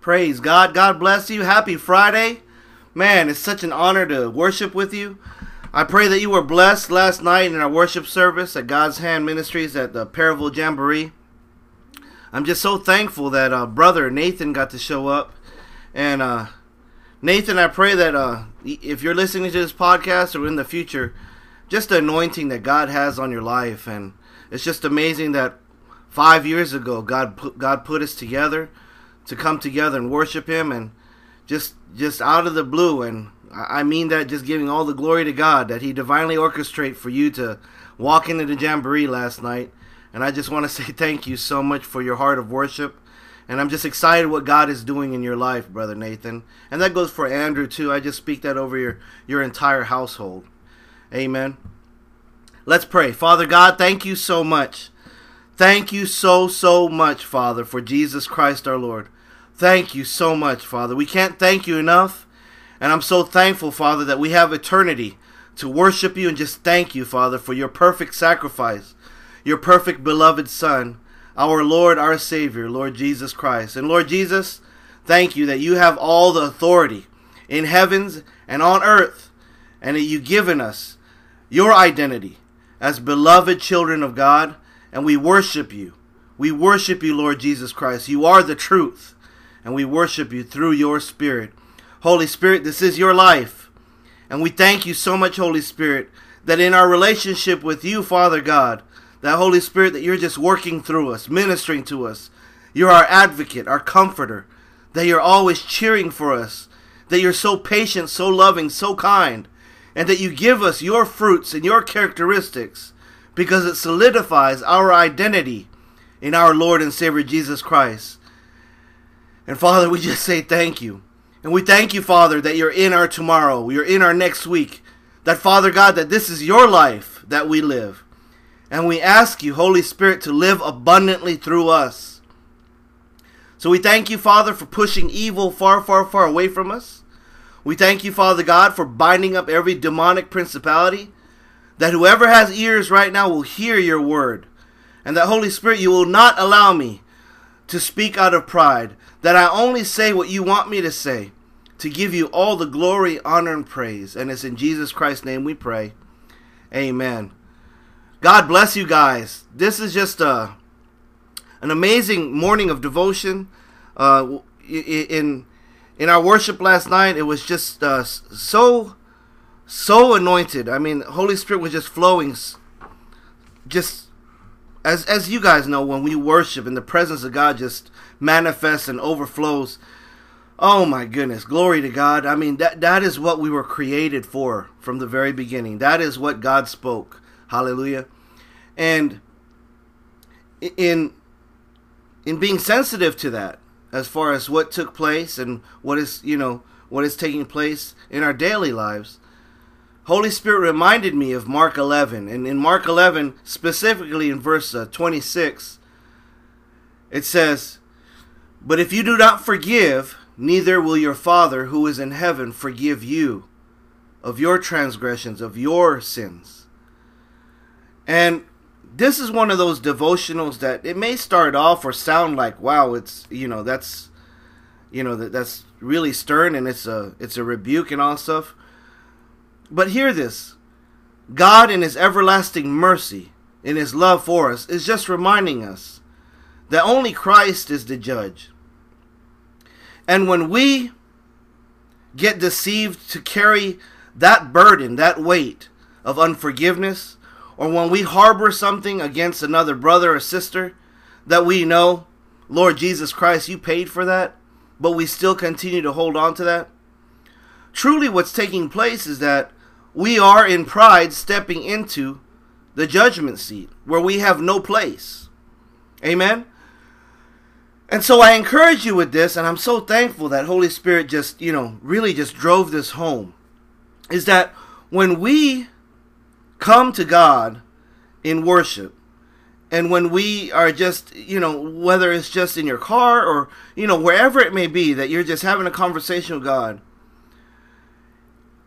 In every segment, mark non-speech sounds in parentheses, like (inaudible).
Praise God. God bless you. Happy Friday. Man, it's such an honor to worship with you. I pray that you were blessed last night in our worship service at God's Hand Ministries at the Parable Jamboree. I'm just so thankful that uh, brother Nathan got to show up. And uh, Nathan, I pray that uh, if you're listening to this podcast or in the future, just the anointing that God has on your life. And it's just amazing that five years ago, God put, God put us together to come together and worship Him, and just just out of the blue, and I mean that just giving all the glory to God that He divinely orchestrate for you to walk into the jamboree last night. And I just want to (laughs) say thank you so much for your heart of worship. And I'm just excited what God is doing in your life, brother Nathan. And that goes for Andrew too. I just speak that over your your entire household. Amen. Let's pray. Father God, thank you so much. Thank you so, so much, Father, for Jesus Christ our Lord. Thank you so much, Father. We can't thank you enough. And I'm so thankful, Father, that we have eternity to worship you and just thank you, Father, for your perfect sacrifice, your perfect beloved Son, our Lord, our Savior, Lord Jesus Christ. And Lord Jesus, thank you that you have all the authority in heavens and on earth, and that you've given us your identity as beloved children of God and we worship you. We worship you, Lord Jesus Christ. You are the truth, and we worship you through your Spirit. Holy Spirit, this is your life. And we thank you so much, Holy Spirit, that in our relationship with you, Father God, that Holy Spirit, that you're just working through us, ministering to us. You're our advocate, our comforter, that you're always cheering for us, that you're so patient, so loving, so kind, and that you give us your fruits and your characteristics because it solidifies our identity in our Lord and Savior Jesus Christ. And Father, we just say thank you. And we thank you, Father, that you're in our tomorrow, you're in our next week. That, Father God, that this is your life that we live. And we ask you, Holy Spirit, to live abundantly through us. So we thank you, Father, for pushing evil far, far, far away from us. We thank you, Father God, for binding up every demonic principality that whoever has ears right now will hear your word. And that, Holy Spirit, you will not allow me to speak out of pride, that I only say what you want me to say, to give you all the glory, honor, and praise. And it's in Jesus Christ's name we pray. Amen. God bless you guys. This is just a, uh, an amazing morning of devotion. Uh, in in our worship last night, it was just uh, so so anointed. I mean, Holy Spirit was just flowing, just as as you guys know, when we worship and the presence of God just manifests and overflows. Oh my goodness, glory to God. I mean, that that is what we were created for from the very beginning. That is what God spoke. Hallelujah. And in in being sensitive to that as far as what took place and what is, you know, what is taking place in our daily lives, Holy Spirit reminded me of Mark 11. And in Mark 11, specifically in verse uh, 26, it says, But if you do not forgive, neither will your Father who is in heaven forgive you of your transgressions, of your sins. And this is one of those devotionals that it may start off or sound like, wow, it's, you know, that's, you know, that, that's really stern and it's a, it's a rebuke and all stuff. But hear this God, in His everlasting mercy, in His love for us, is just reminding us that only Christ is the judge. And when we get deceived to carry that burden, that weight of unforgiveness, or when we harbor something against another brother or sister that we know, Lord Jesus Christ, you paid for that, but we still continue to hold on to that. Truly, what's taking place is that we are in pride stepping into the judgment seat where we have no place. Amen. And so I encourage you with this, and I'm so thankful that Holy Spirit just, you know, really just drove this home. Is that when we come to God in worship, and when we are just, you know, whether it's just in your car or, you know, wherever it may be, that you're just having a conversation with God,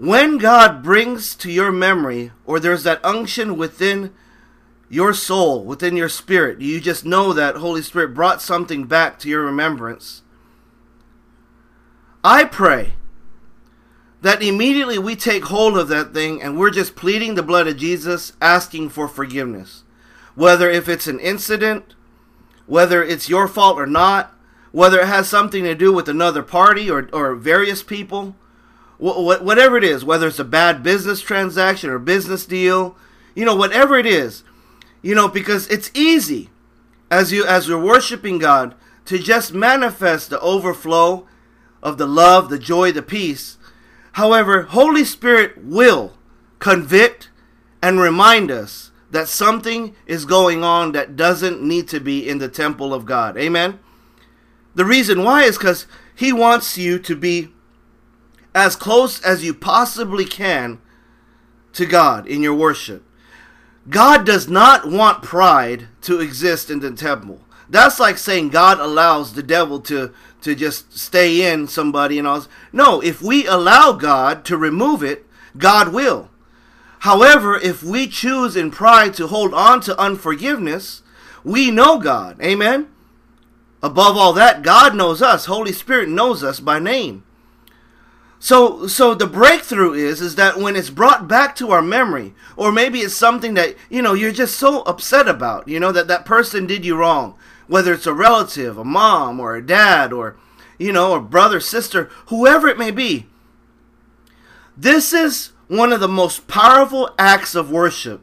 when God brings to your memory, or there's that unction within your soul, within your spirit, you just know that Holy Spirit brought something back to your remembrance. I pray that immediately we take hold of that thing and we're just pleading the blood of Jesus, asking for forgiveness. Whether if it's an incident, whether it's your fault or not, whether it has something to do with another party or, or various people, wh- whatever it is, whether it's a bad business transaction or business deal, you know, whatever it is, you know, because it's easy as you as you're worshiping God to just manifest the overflow of the love, the joy, the peace However, Holy Spirit will convict and remind us that something is going on that doesn't need to be in the temple of God. Amen. The reason why is because He wants you to be as close as you possibly can to God in your worship. God does not want pride to exist in the temple. That's like saying God allows the devil to to just stay in somebody and all. No, if we allow God to remove it, God will. However, if we choose in pride to hold on to unforgiveness, we know God. Amen. Above all that, God knows us. Holy Spirit knows us by name. So so the breakthrough is is that when it's brought back to our memory or maybe it's something that you know you're just so upset about, you know that that person did you wrong whether it's a relative, a mom, or a dad, or, you know, a brother, sister, whoever it may be. This is one of the most powerful acts of worship.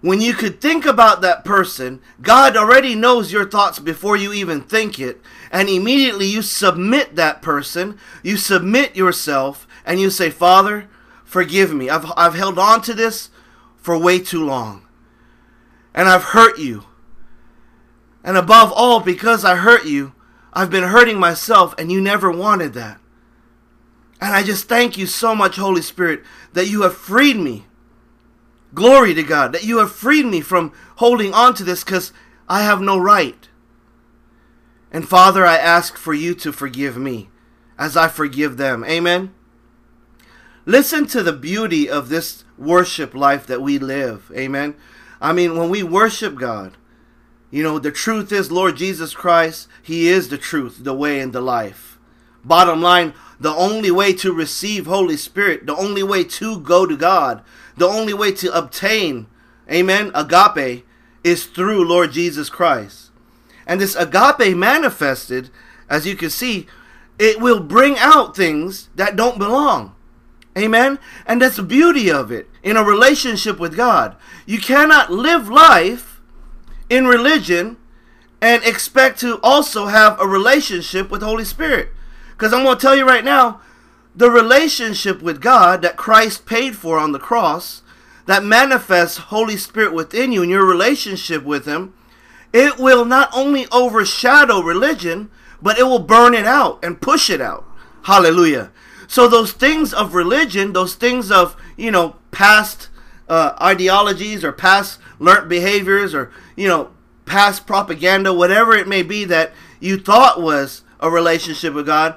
When you could think about that person, God already knows your thoughts before you even think it, and immediately you submit that person, you submit yourself, and you say, Father, forgive me. I've, I've held on to this for way too long. And I've hurt you. And above all, because I hurt you, I've been hurting myself, and you never wanted that. And I just thank you so much, Holy Spirit, that you have freed me. Glory to God, that you have freed me from holding on to this because I have no right. And Father, I ask for you to forgive me as I forgive them. Amen. Listen to the beauty of this worship life that we live. Amen. I mean, when we worship God, you know, the truth is, Lord Jesus Christ, He is the truth, the way, and the life. Bottom line, the only way to receive Holy Spirit, the only way to go to God, the only way to obtain, amen, agape, is through Lord Jesus Christ. And this agape manifested, as you can see, it will bring out things that don't belong. Amen? And that's the beauty of it in a relationship with God. You cannot live life in religion and expect to also have a relationship with Holy Spirit. Because I'm going to tell you right now, the relationship with God that Christ paid for on the cross, that manifests Holy Spirit within you and your relationship with Him, it will not only overshadow religion, but it will burn it out and push it out. Hallelujah. So those things of religion, those things of, you know, past uh, ideologies or past learned behaviors or you know past propaganda whatever it may be that you thought was a relationship with god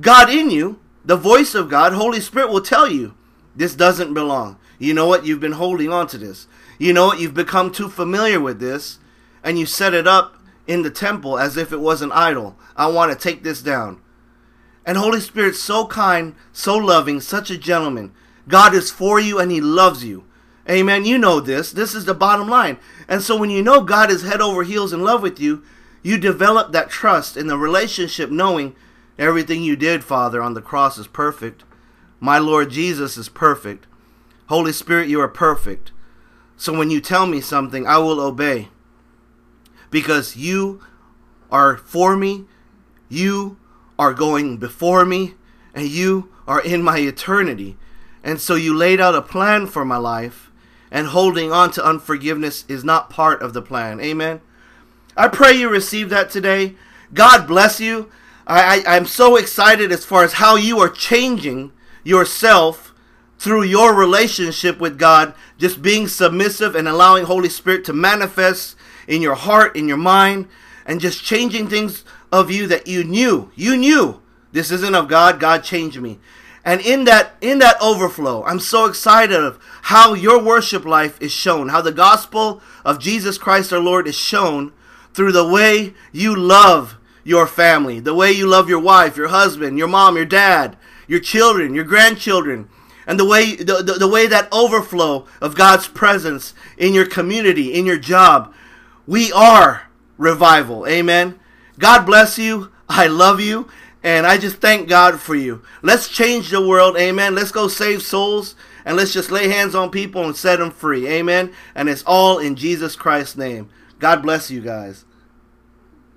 god in you the voice of god holy spirit will tell you this doesn't belong. You know what? You've been holding on to this. You know what? You've become too familiar with this and you set it up in the temple as if it was an idol i want to take this down and holy Spirit, so kind so loving such a gentleman god is for you and he loves you Amen. You know this. This is the bottom line. And so when you know God is head over heels in love with you, you develop that trust in the relationship, knowing everything you did, Father, on the cross is perfect. My Lord Jesus is perfect. Holy Spirit, you are perfect. So when you tell me something, I will obey. Because you are for me, you are going before me, and you are in my eternity. And so you laid out a plan for my life and holding on to unforgiveness is not part of the plan. Amen. I pray you receive that today. God bless you. I, I, am so excited as far as how you are changing yourself through your relationship with God, just being submissive and allowing Holy Spirit to manifest in your heart, in your mind, and just changing things of you that you knew. You knew this isn't of God. God changed me. And in that in that overflow, I'm so excited of how your worship life is shown, how the gospel of Jesus Christ our Lord is shown through the way you love your family, the way you love your wife, your husband, your mom, your dad, your children, your grandchildren, and the way the, the, the way that overflow of God's presence in your community, in your job. We are revival. Amen. God bless you. I love you. And I just thank God for you. Let's change the world. Amen. Let's go save souls and let's just lay hands on people and set them free. Amen. And it's all in Jesus Christ's name. God bless you guys.